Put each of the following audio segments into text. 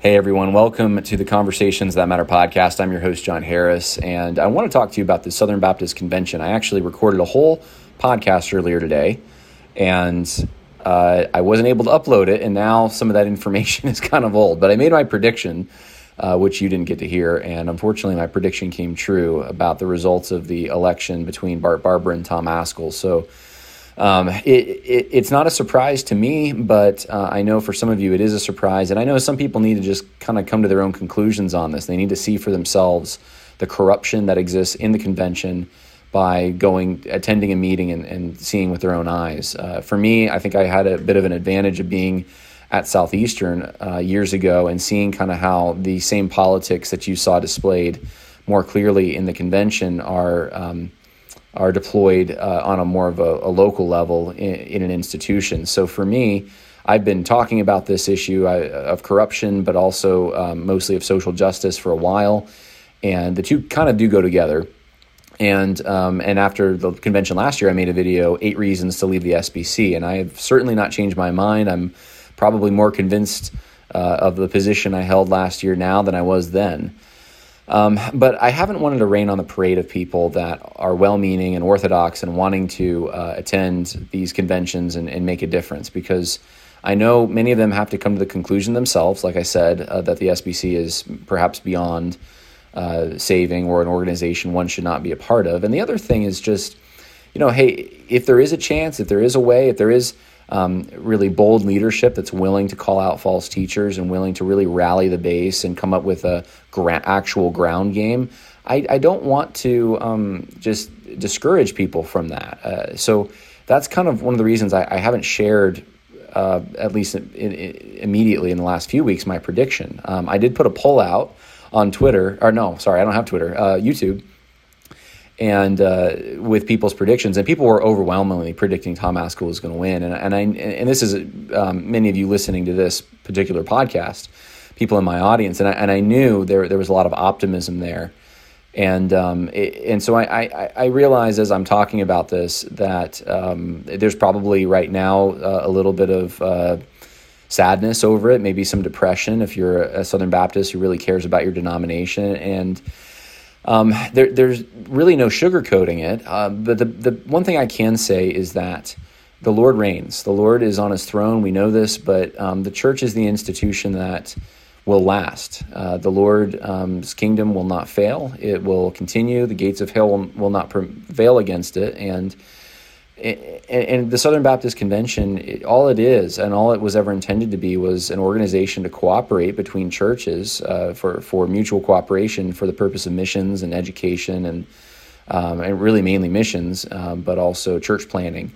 Hey everyone, welcome to the Conversations That Matter podcast. I'm your host, John Harris, and I want to talk to you about the Southern Baptist Convention. I actually recorded a whole podcast earlier today, and uh, I wasn't able to upload it, and now some of that information is kind of old. But I made my prediction, uh, which you didn't get to hear, and unfortunately, my prediction came true about the results of the election between Bart Barber and Tom Ascol. So um, it, it, it's not a surprise to me, but uh, I know for some of you it is a surprise. And I know some people need to just kind of come to their own conclusions on this. They need to see for themselves the corruption that exists in the convention by going, attending a meeting and, and seeing with their own eyes. Uh, for me, I think I had a bit of an advantage of being at Southeastern uh, years ago and seeing kind of how the same politics that you saw displayed more clearly in the convention are. Um, are deployed uh, on a more of a, a local level in, in, an institution. So for me, I've been talking about this issue uh, of corruption, but also um, mostly of social justice for a while, and the two kind of do go together. And um, and after the convention last year, I made a video, eight reasons to leave the SBC, and I have certainly not changed my mind. I'm probably more convinced uh, of the position I held last year now than I was then. Um, but I haven't wanted to rain on the parade of people that are well meaning and orthodox and wanting to uh, attend these conventions and, and, make a difference because I know many of them have to come to the conclusion themselves, like I said, uh, that the SBC is perhaps beyond uh, saving or an organization one should not be a part of. And the other thing is just, you know, hey, if there is a chance, if there is a way, if there is um, really bold leadership that's willing to call out false teachers and willing to really rally the base and come up with a gra- actual ground game. I, I don't want to um, just discourage people from that. Uh, so that's kind of one of the reasons I, I haven't shared, uh, at least in, in, immediately in the last few weeks, my prediction. Um, I did put a poll out on Twitter, or no, sorry, I don't have Twitter, uh, YouTube and uh, with people's predictions, and people were overwhelmingly predicting Tom Ascol was going to win. And, and I and this is um, many of you listening to this particular podcast, people in my audience, and I, and I knew there there was a lot of optimism there, and um, it, and so I, I, I realize as I'm talking about this that um, there's probably right now uh, a little bit of uh, sadness over it, maybe some depression if you're a Southern Baptist who really cares about your denomination and um, there, there's really no sugarcoating it. Uh, but the, the one thing I can say is that the Lord reigns. The Lord is on his throne. We know this, but um, the church is the institution that will last. Uh, the Lord's um, kingdom will not fail. It will continue. The gates of hell will, will not prevail against it. And and the Southern Baptist Convention, all it is and all it was ever intended to be was an organization to cooperate between churches uh, for, for mutual cooperation for the purpose of missions and education and, um, and really mainly missions, um, but also church planning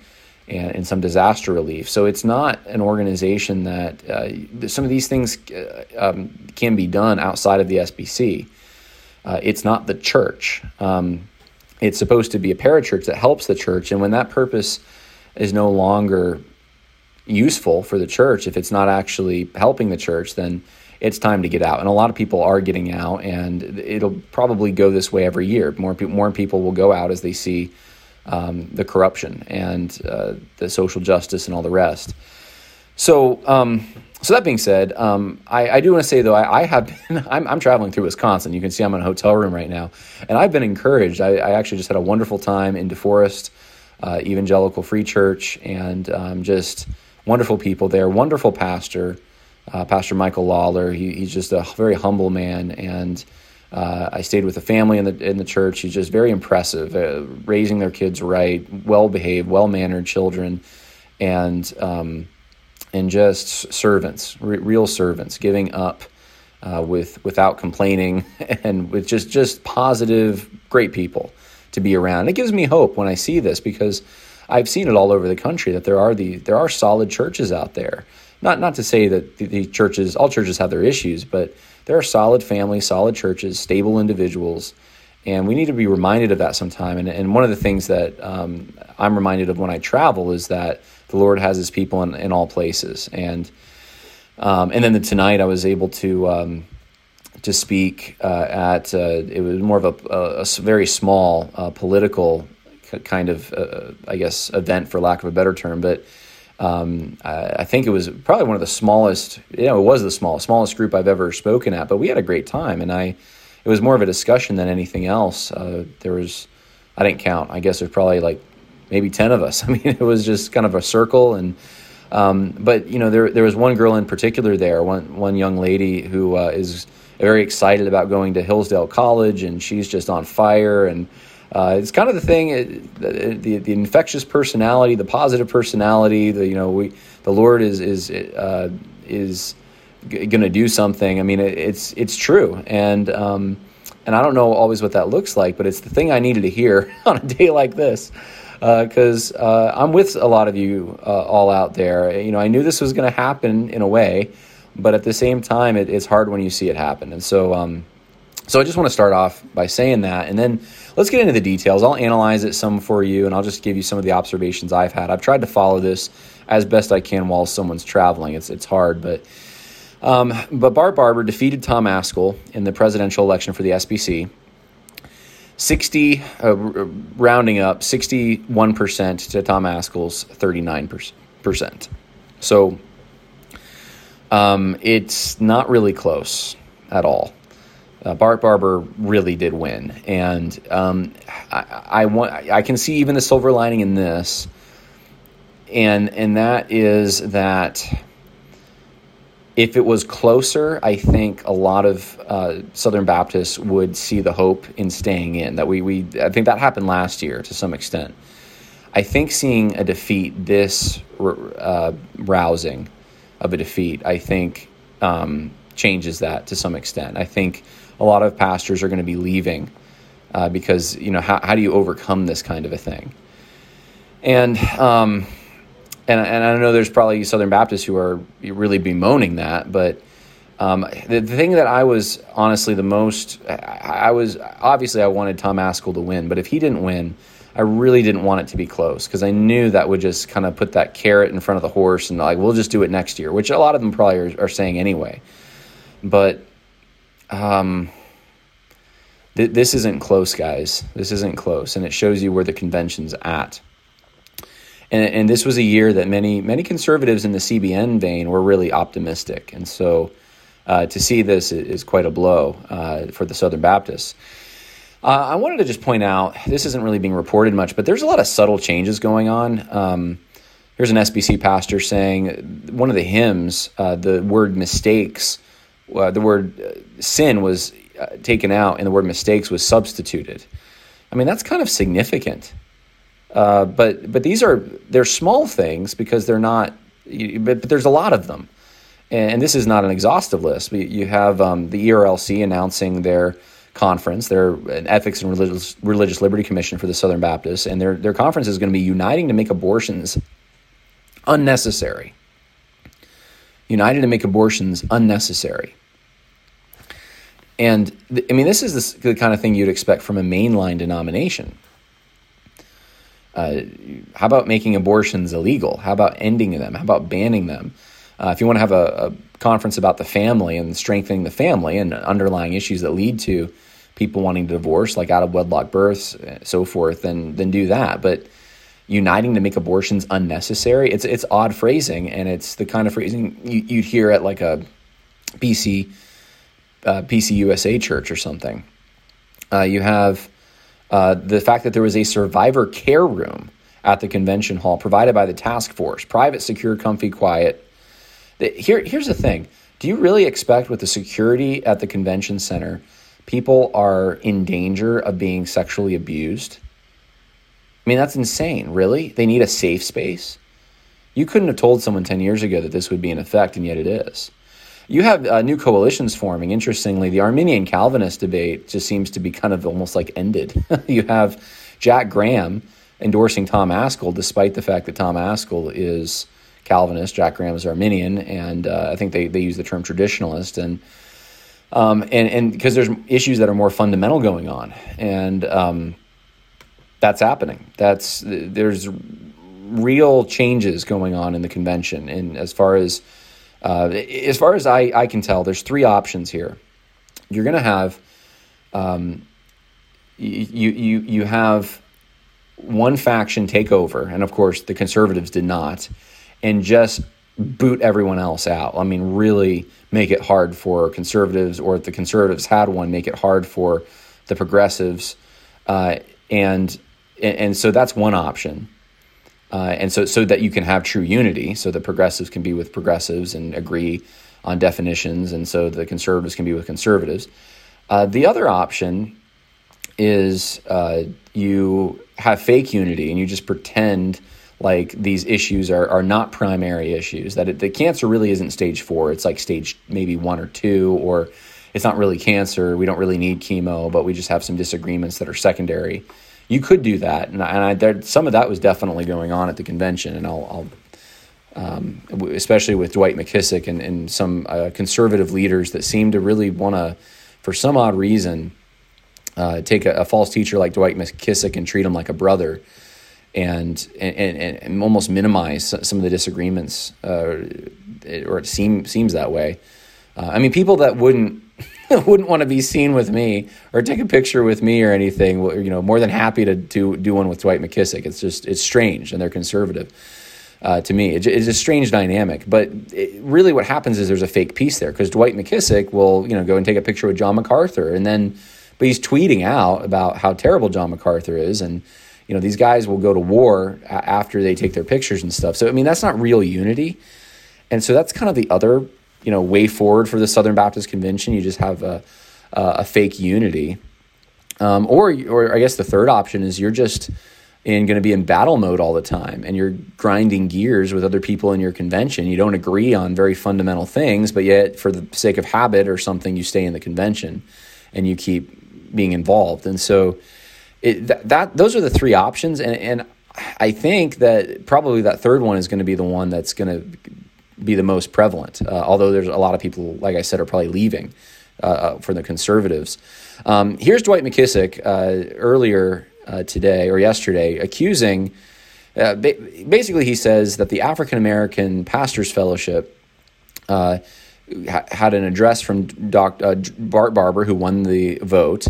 and, and, some disaster relief. So it's not an organization that uh, some of these things uh, um, can be done outside of the SBC. Uh, it's not the church. Um, it's supposed to be a parachurch that helps the church. And when that purpose is no longer useful for the church, if it's not actually helping the church, then it's time to get out. And a lot of people are getting out, and it'll probably go this way every year. More, more people will go out as they see um, the corruption and uh, the social justice and all the rest. So, um, so that being said, um, I, I, do want to say though I, I have been I'm, I'm, traveling through Wisconsin. You can see I'm in a hotel room right now, and I've been encouraged. I, I actually just had a wonderful time in DeForest uh, Evangelical Free Church, and um, just wonderful people there. Wonderful pastor, uh, Pastor Michael Lawler. He, he's just a very humble man, and uh, I stayed with a family in the in the church. He's just very impressive, uh, raising their kids right, well behaved, well mannered children, and um, and just servants, re- real servants, giving up uh, with without complaining and with just just positive, great people to be around. It gives me hope when I see this because I've seen it all over the country that there are the there are solid churches out there. Not not to say that the, the churches all churches have their issues, but there are solid families, solid churches, stable individuals. And we need to be reminded of that sometime. And, and one of the things that um, I'm reminded of when I travel is that the Lord has His people in, in all places. And um, and then the, tonight I was able to um, to speak uh, at uh, it was more of a, a, a very small uh, political kind of uh, I guess event for lack of a better term, but Um, I, I, think it was probably one of the smallest. You know, it was the smallest smallest group I've ever spoken at, but we had a great time, and I. It was more of a discussion than anything else. Uh, there was, I didn't count. I guess there's probably like maybe ten of us. I mean, it was just kind of a circle, and um, but you know, there there was one girl in particular there, one one young lady who uh, is very excited about going to Hillsdale College, and she's just on fire and uh, it's kind of the thing, it, the, the, the infectious personality, the positive personality. The you know we the Lord is is uh, is g- going to do something. I mean, it, it's it's true, and um, and I don't know always what that looks like, but it's the thing I needed to hear on a day like this because uh, uh, I'm with a lot of you uh, all out there. You know, I knew this was going to happen in a way, but at the same time, it, it's hard when you see it happen, and so. Um, so I just want to start off by saying that, and then let's get into the details. I'll analyze it some for you, and I'll just give you some of the observations I've had. I've tried to follow this as best I can while someone's traveling. It's it's hard, but um, but Bart Barber defeated Tom Ascol in the presidential election for the SBC. 60, uh, rounding up, 61% to Tom Ascol's 39%. So um, it's not really close at all. Uh, Bart Barber really did win, and um, I, I, want I can see even the silver lining in this, and and that is that if it was closer, I think a lot of uh, Southern Baptists would see the hope in staying in. That we we I think that happened last year to some extent. I think seeing a defeat this uh, rousing of a defeat, I think um, changes that to some extent. I think a lot of pastors are going to be leaving uh, because you know how, how do you overcome this kind of a thing and um, and, and I know there's probably Southern Baptists who are really bemoaning that, but um, the, the, thing that I was honestly the most, I, I, was obviously I wanted Tom Ascol to win, but if he didn't win, I really didn't want it to be close because I knew that would just kind of put that carrot in front of the horse and like we'll just do it next year, which a lot of them probably are, are saying anyway. But um, th- this isn't close, guys. This isn't close, and it shows you where the convention's at. And, and this was a year that many many conservatives in the CBN vein were really optimistic, and so uh, to see this is quite a blow uh, for the Southern Baptists. Uh, I wanted to just point out this isn't really being reported much, but there's a lot of subtle changes going on. Um, here's an SBC pastor saying one of the hymns, uh, the word mistakes uh, the word uh, sin was taken out and the word mistakes was substituted. I mean, that's kind of significant. Uh, but but these are they're small things because they're not. But, but there's a lot of them, and, and, this is not an exhaustive list. You have um, the ERLC announcing their conference, their an Ethics and Religious, Religious Liberty Commission for the Southern Baptists, and their their conference is going to be uniting to make abortions unnecessary united to make abortions unnecessary. And I mean, this is the kind of thing you'd expect from a mainline denomination. Uh, how about making abortions illegal? How about ending them? How about banning them? Uh, if you want to have a, a, conference about the family and strengthening the family and underlying issues that lead to people wanting to divorce, like out of wedlock births, so forth, then then do that. But uniting to make abortions unnecessary. It's it's odd phrasing, and it's the kind of phrasing you, would hear at like a PC uh, PCUSA church or something. Uh, you have uh, the fact that there was a survivor care room at the convention hall provided by the task force, private, secure, comfy, quiet. Here, here's the thing: Do you really expect with the security at the convention center, people are in danger of being sexually abused? I mean, that's insane, really? They need a safe space? You couldn't have told someone 10 years ago that this would be in effect, and yet it is. You have uh, new coalitions forming. Interestingly, the Arminian Calvinist debate just seems to be kind of almost like ended. you have Jack Graham endorsing Tom Ascol, despite the fact that Tom Ascol is Calvinist. Jack Graham is Arminian, and uh, I think they, they use the term traditionalist. And um, and and because there's issues that are more fundamental going on, and um, that's happening. That's there's real changes going on in the convention, and as far as uh, as far as I, I can tell, there's three options here. You're going to have um, you you you have one faction take over, and of course the conservatives did not, and just boot everyone else out. I mean, really make it hard for conservatives, or if the conservatives had one, make it hard for the progressives, uh, and and so that's one option. Uh, and so, so that you can have true unity, so that progressives can be with progressives and agree on definitions, and so the conservatives can be with conservatives. Uh, the other option is uh, you have fake unity and you just pretend like these issues are, are not primary issues, that it, the cancer really isn't stage four. It's like stage maybe one or two, or it's not really cancer. We don't really need chemo, but we just have some disagreements that are secondary. You could do that. And, and I, there, some of that was definitely going on at the convention. And I'll, I'll um, especially with Dwight McKissic and, and some uh, conservative leaders that seem to really want to, for some odd reason, uh, take a, a, false teacher like Dwight McKissic and treat him like a brother and and, and almost minimize some of the disagreements, uh, or it seem, seems that way. Uh, I mean, people that wouldn't wouldn't want to be seen with me or take a picture with me or anything. You know, more than happy to do do one with Dwight McKissic. It's just it's strange, and they're conservative. Uh, to me, it, it's a strange dynamic. But it, really, what happens is there's a fake piece there because Dwight McKissic will, you know, go and take a picture with John MacArthur, and then, but he's tweeting out about how terrible John MacArthur is, and you know, these guys will go to war after they take their pictures and stuff. So, I mean, that's not real unity. And so that's kind of the other, you know, way forward for the Southern Baptist Convention. You just have a, a fake unity. Um, or, or I guess the third option is you're just in going to be in battle mode all the time and you're grinding gears with other people in your convention. You don't agree on very fundamental things, but yet for the sake of habit or something, you stay in the convention and you keep being involved. And so, it, that, that those are the three options, and and I think that probably that third one is going to be the one that's going to be the most prevalent. Uh, although there's a lot of people, like I said, are probably leaving uh, uh for the conservatives. Um, here's Dwight McKissic uh, earlier uh, today or yesterday accusing. Uh, basically, he says that the African American Pastors Fellowship had an address from Doc, Bart Barber, who won the vote,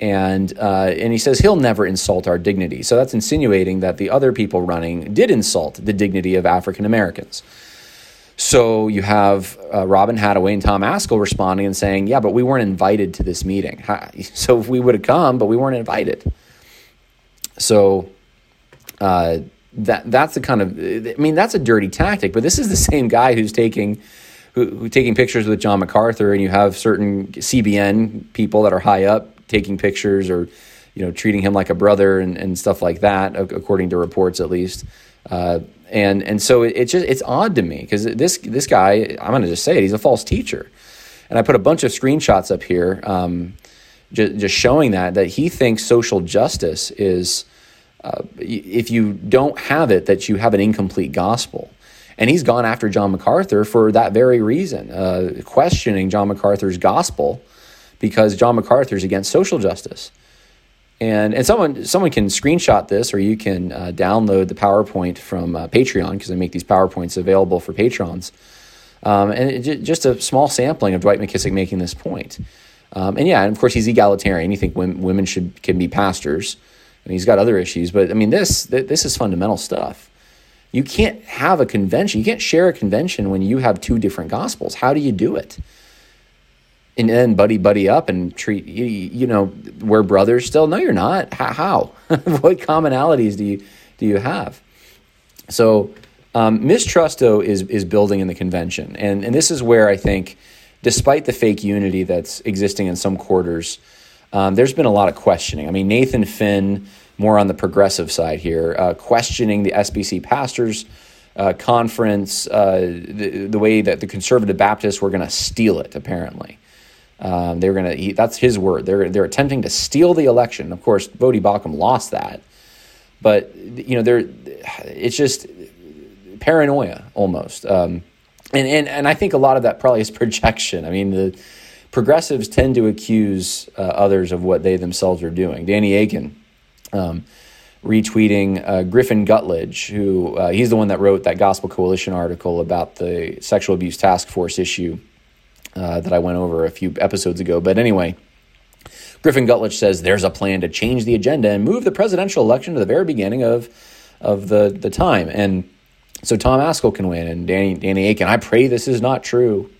and uh, and he says he'll never insult our dignity. So that's insinuating that the other people running did insult the dignity of African Americans. So you have uh, Robin Hadaway and Tom Ascol responding and saying, "Yeah, but we weren't invited to this meeting. So if we would have come, but we weren't invited." So uh, that that's the kind of I mean that's a dirty tactic. But this is the same guy who's taking. Who, who taking pictures with John MacArthur, and you have certain CBN people that are high up taking pictures or you know treating him like a brother and, and stuff like that, according to reports at least. Uh, and and so it, it's just it's odd to me because this this guy I'm going to just say it he's a false teacher, and I put a bunch of screenshots up here, um, just, just showing that that he thinks social justice is uh, if you don't have it that you have an incomplete gospel. And he's gone after John MacArthur for that very reason, uh, questioning John MacArthur's gospel because John MacArthur's against social justice. And, and someone someone can screenshot this, or you can uh, download the PowerPoint from uh, Patreon because I make these PowerPoints available for patrons. Um, and it, just a small sampling of Dwight McKissic making this point. Um, and yeah, and of course he's egalitarian. You think women, women should can be pastors, and he's got other issues. But I mean, this this is fundamental stuff. You can't have a convention. You can't share a convention when you have two different gospels. How do you do it? And then buddy buddy up and treat you, you know we're brothers still? No you're not. How, what commonalities do you do you have? So um, mistrust though is is building in the convention. And and this is where i think despite the fake unity that's existing in some quarters um, there's been a lot of questioning. I mean nathan finn more on the progressive side here uh, questioning the sbc pastors uh, conference uh, the, the way that the conservative baptists were going to steal it apparently um, they were going to. That's his word. They're they're attempting to steal the election. Of course, Voddie Baucham lost that, but you know, they're. It's just paranoia almost, um, and and and I think a lot of that probably is projection. I mean, the progressives tend to accuse uh, others of what they themselves are doing. Danny Akin. Um, retweeting uh, Griffin Gulledge, who uh, he's the one that wrote that Gospel Coalition article about the sexual abuse task force issue uh, that I went over a few episodes ago. But anyway, Griffin Gulledge says there's a plan to change the agenda and move the presidential election to the very beginning of of the the time. And so Tom Ascol can win and Danny Danny Akin. I pray this is not true.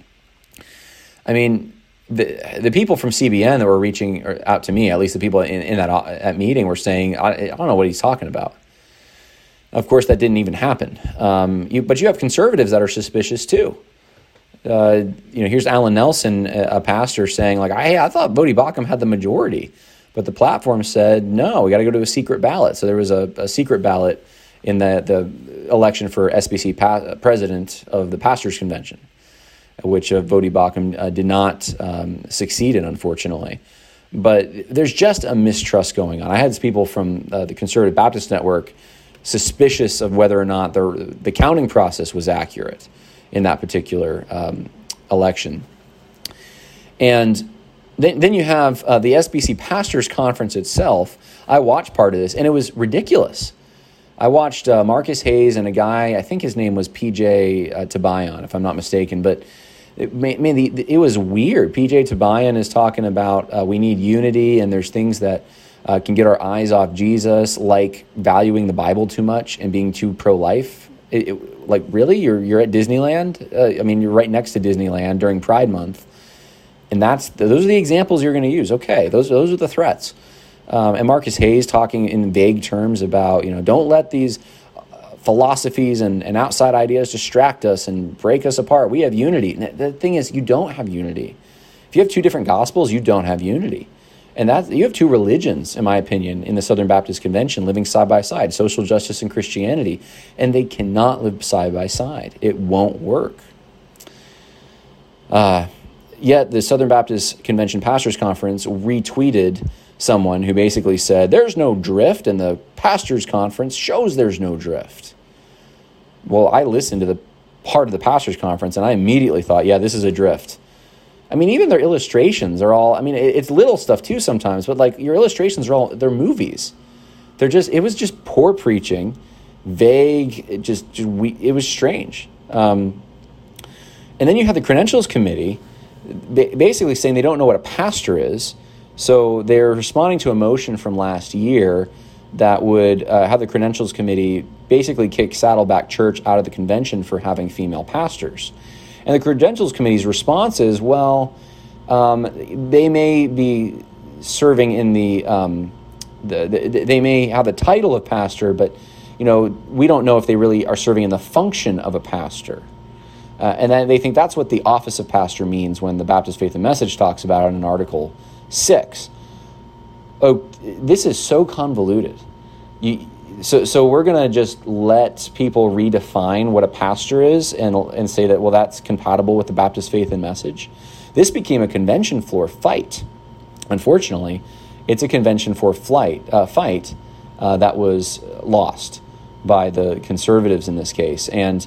I mean, the the people from CBN that were reaching out to me, at least the people in, in that, that meeting, were saying, I, I don't know what he's talking about. Of course, that didn't even happen. Um, you, but you have conservatives that are suspicious too. Uh, you know, here's Alan Nelson, a pastor, saying like, "I I thought Voddie Baucham had the majority, but the platform said no. We got to go to a secret ballot." So there was a, a secret ballot in the the election for SBC pa- president of the pastors convention, which uh, Voddie Baucham uh, did not um, succeed in, unfortunately. But there's just a mistrust going on. I had people from uh, the Conservative Baptist Network suspicious of whether or not the the counting process was accurate in that particular um, election. And then, then you have uh, the SBC Pastors Conference itself. I watched part of this, and it was ridiculous. I watched uh, Marcus Hayes and a guy, I think his name was PJ uh, if I'm not mistaken, but it, man, the, the, it was weird. PJ Tibayan is talking about uh, we need unity, and there's things that uh, can get our eyes off Jesus, like valuing the Bible too much and being too pro life. It, it, like really, you're you're at Disneyland. Uh, I mean, you're right next to Disneyland during Pride Month, and that's those are the examples you're going to use. Okay, those those are the threats. Um, and Marcus Hayes talking in vague terms about you know don't let these uh, philosophies and, and outside ideas distract us and break us apart. We have unity. And the thing is, you don't have unity. If you have two different gospels, you don't have unity. And that you have two religions, in my opinion, in the Southern Baptist Convention living side by side, social justice and Christianity, and they cannot live side by side. It won't work. Uh, yet the Southern Baptist Convention Pastors Conference retweeted someone who basically said, There's no drift, and the Pastors Conference shows there's no drift. Well, I listened to the part of the Pastors Conference and I immediately thought, Yeah, this is a drift. I mean, even their illustrations are all. I mean, it's little stuff too sometimes, but like your illustrations are all. They're movies. They're just. It was just poor preaching, vague. Just. just we, it was strange. Um, and then you have the credentials committee, basically saying they don't know what a pastor is. So they're responding to a motion from last year that would uh, have the credentials committee basically kick Saddleback Church out of the convention for having female pastors. And the credentials committee's response is, well, um, they may be serving in the, um, the, the, they may have the title of pastor, but you know we don't know if they really are serving in the function of a pastor. Uh, and then they think that's what the office of pastor means when the Baptist Faith and Message talks about it in Article Six. Oh, this is so convoluted. You, so, so we're going to just let people redefine what a pastor is and, and say that, well, that's compatible with the Baptist faith and message. This became a convention floor fight. Unfortunately, it's a convention for flight, uh, fight uh, that was lost by the conservatives in this case. And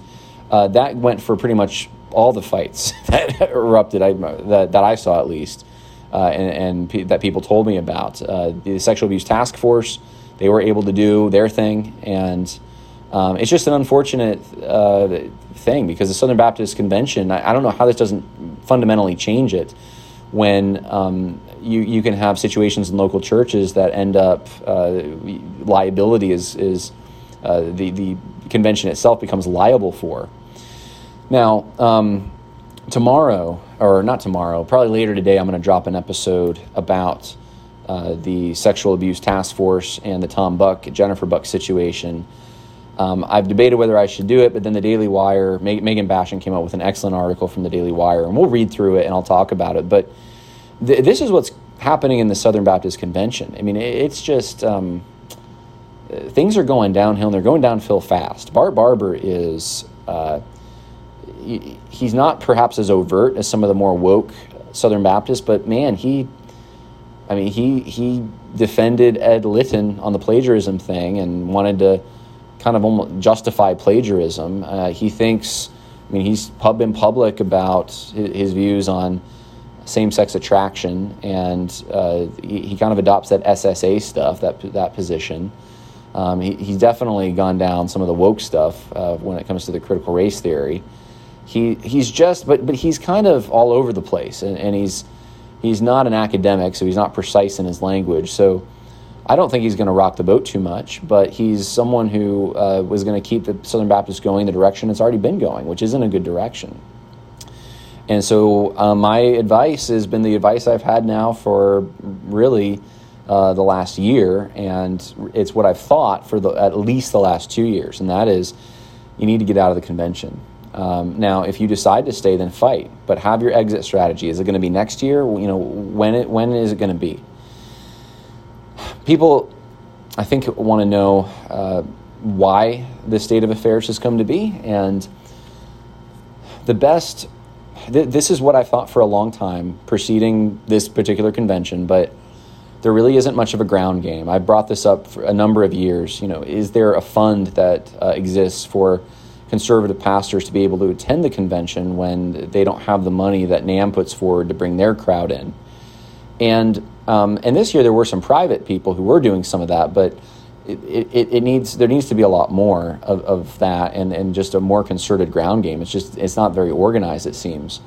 uh, that went for pretty much all the fights that erupted, I, that, that I saw at least, uh, and, and that people told me about. Uh, the Sexual Abuse Task Force they were able to do their thing, and um, it's just an unfortunate uh, thing because the Southern Baptist Convention. I, I, don't know how this doesn't fundamentally change it when um, you you can have situations in local churches that end up uh, liability is is uh, the the convention itself becomes liable for. Now. Um, tomorrow, or not tomorrow, probably later today, I'm going to drop an episode about uh, the sexual abuse task force and the Tom Buck, Jennifer Buck situation. Um, I've debated whether I should do it, but then the Daily Wire, Megan Basham came out with an excellent article from the Daily Wire, and we'll read through it and I'll talk about it. But th- this is what's happening in the Southern Baptist Convention. I mean, it's just um, things are going downhill and they're going downhill fast. Bart Barber is. Uh, he's not perhaps as overt as some of the more woke Southern Baptists, but man, he I mean, he he defended Ed Litton on the plagiarism thing and wanted to kind of almost justify plagiarism. Uh, he thinks, I mean, he's been public about his, views on same-sex attraction, and uh, he, he, kind of adopts that SSA stuff, that that position. Um, he, he's definitely gone down some of the woke stuff uh, when it comes to the critical race theory. He he's just, but but he's kind of all over the place, and, and he's he's not an academic, so he's not precise in his language. So I don't think he's going to rock the boat too much, but he's someone who uh, was going to keep the Southern Baptist going the direction it's already been going, which isn't a good direction. And so, uh, my advice has been the advice I've had now for really uh, the last year, and it's what I've thought for the, at least the last two years, and that is you need to get out of the convention. Um, now, if you decide to stay, then fight, but have your exit strategy. Is it going to be next year? You know, when it when is it going to be? People, I think, want to know uh, why this state of affairs has come to be. And the best, th- this is what I thought for a long time preceding this particular convention, but there really isn't much of a ground game. I brought this up for a number of years. You know, is there a fund that uh, exists for conservative pastors to be able to attend the convention when they don't have the money that NAM puts forward to bring their crowd in? And um, and this year there were some private people who were doing some of that, but it, it, it, needs there needs to be a lot more of, of that and, and just a more concerted ground game. It's just it's not very organized. It seems.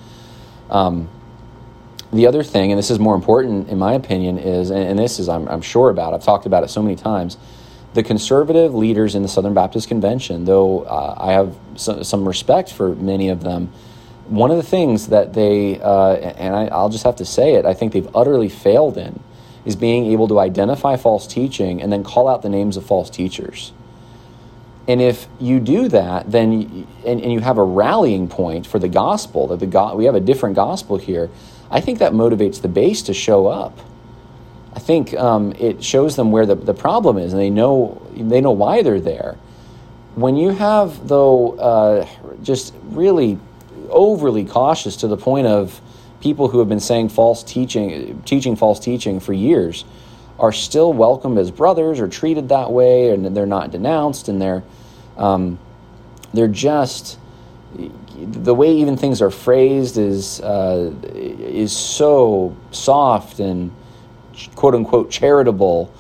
Um, the other thing, and this is more important in my opinion, is and, and this is I'm, I'm sure about. I've talked about it so many times. The conservative leaders in the Southern Baptist Convention, though uh, I have so, some respect for many of them, one of the things that they, uh, and I, will just have to say it, I think they've utterly failed in, is being able to identify false teaching and then call out the names of false teachers. And if you do that, then and, and you have a rallying point for the gospel that the God, we have a different gospel here. I think that motivates the base to show up. I think um, it shows them where the, the problem is, and they know they know why they're there. When you have though, uh, just really overly cautious to the point of people who have been saying false teaching, teaching false teaching for years, are still welcomed as brothers or treated that way, and they're not denounced, and they're um, they're just the way even things are phrased is uh, is so soft and quote unquote charitable.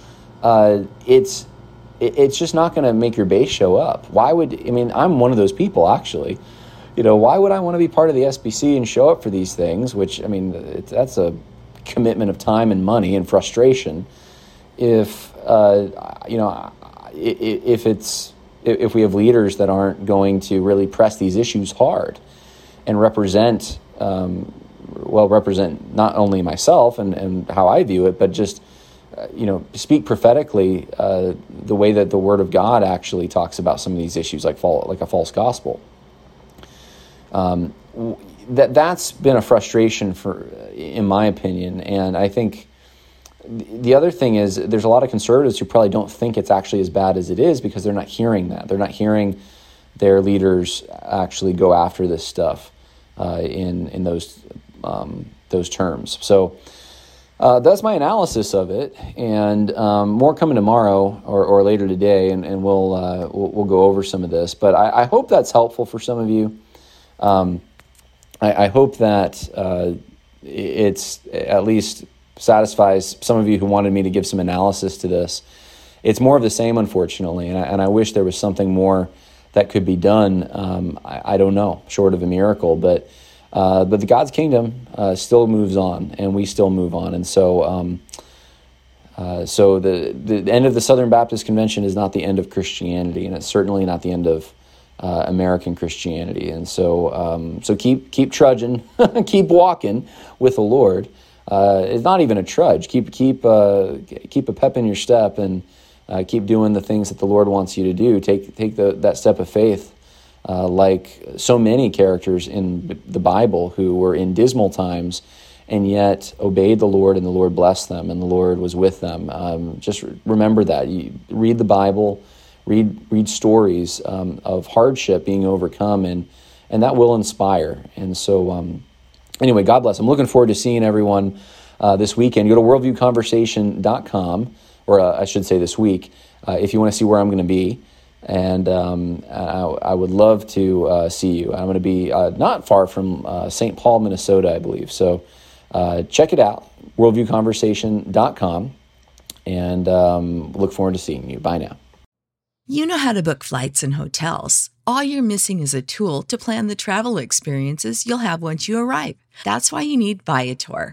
Uh, it's it's just not going to make your base show up. Why would I mean? I'm one of those people actually you know, why would I want to be part of the SBC and show up for these things? Which I mean, it, that's a commitment of time and money and frustration. If uh, you know, if it's if we have leaders that aren't going to really press these issues hard and represent, um, well, represent not only myself and, and how I view it, but just uh, you know, speak prophetically uh, the way that the Word of God actually talks about some of these issues, like fall, like a false gospel. Um, that that's been a frustration for, in my opinion, and I think the other thing is there's a lot of conservatives who probably don't think it's actually as bad as it is because they're not hearing that. They're not hearing their leaders actually go after this stuff uh, in in those um, those terms. So. Uh, that's my analysis of it, and um, more coming tomorrow or, or later today, and, and we'll, uh, we'll, we'll go over some of this. But I, I hope that's helpful for some of you. Um, I, I, hope that uh, it's at least satisfies some of you who wanted me to give some analysis to this. It's more of the same, unfortunately, and I, and I wish there was something more that could be done. Um, I, I, don't know, short of a miracle, but uh, but the God's kingdom uh, still moves on, and we still move on, and so. Um, uh, so the the end of the Southern Baptist Convention is not the end of Christianity, and it's certainly not the end of uh, American Christianity. And so, um, so keep keep trudging, keep walking with the Lord. Uh, it's not even a trudge. Keep keep uh, keep a pep in your step and keep doing the things that the Lord wants you to do. Take take the, that step of faith. Uh, like so many characters in the Bible who were in dismal times and yet obeyed the Lord, and the Lord blessed them, and the Lord was with them. Um, just remember that. You read the Bible, read read stories um, of hardship being overcome, and and that will inspire. And so, um, anyway, God bless. I'm looking forward to seeing everyone uh, this weekend. Go to worldviewconversation.com, or uh, I should say this week, uh, if you want to see where I'm going to be. And um, I, I, would love to uh, see you. I'm going to be uh, not far from uh, St. Paul, Minnesota, I believe. So check it out, worldviewconversation.com, and um, look forward to seeing you. Bye now. You know how to book flights and hotels. All you're missing is a tool to plan the travel experiences you'll have once you arrive. That's why you need Viator.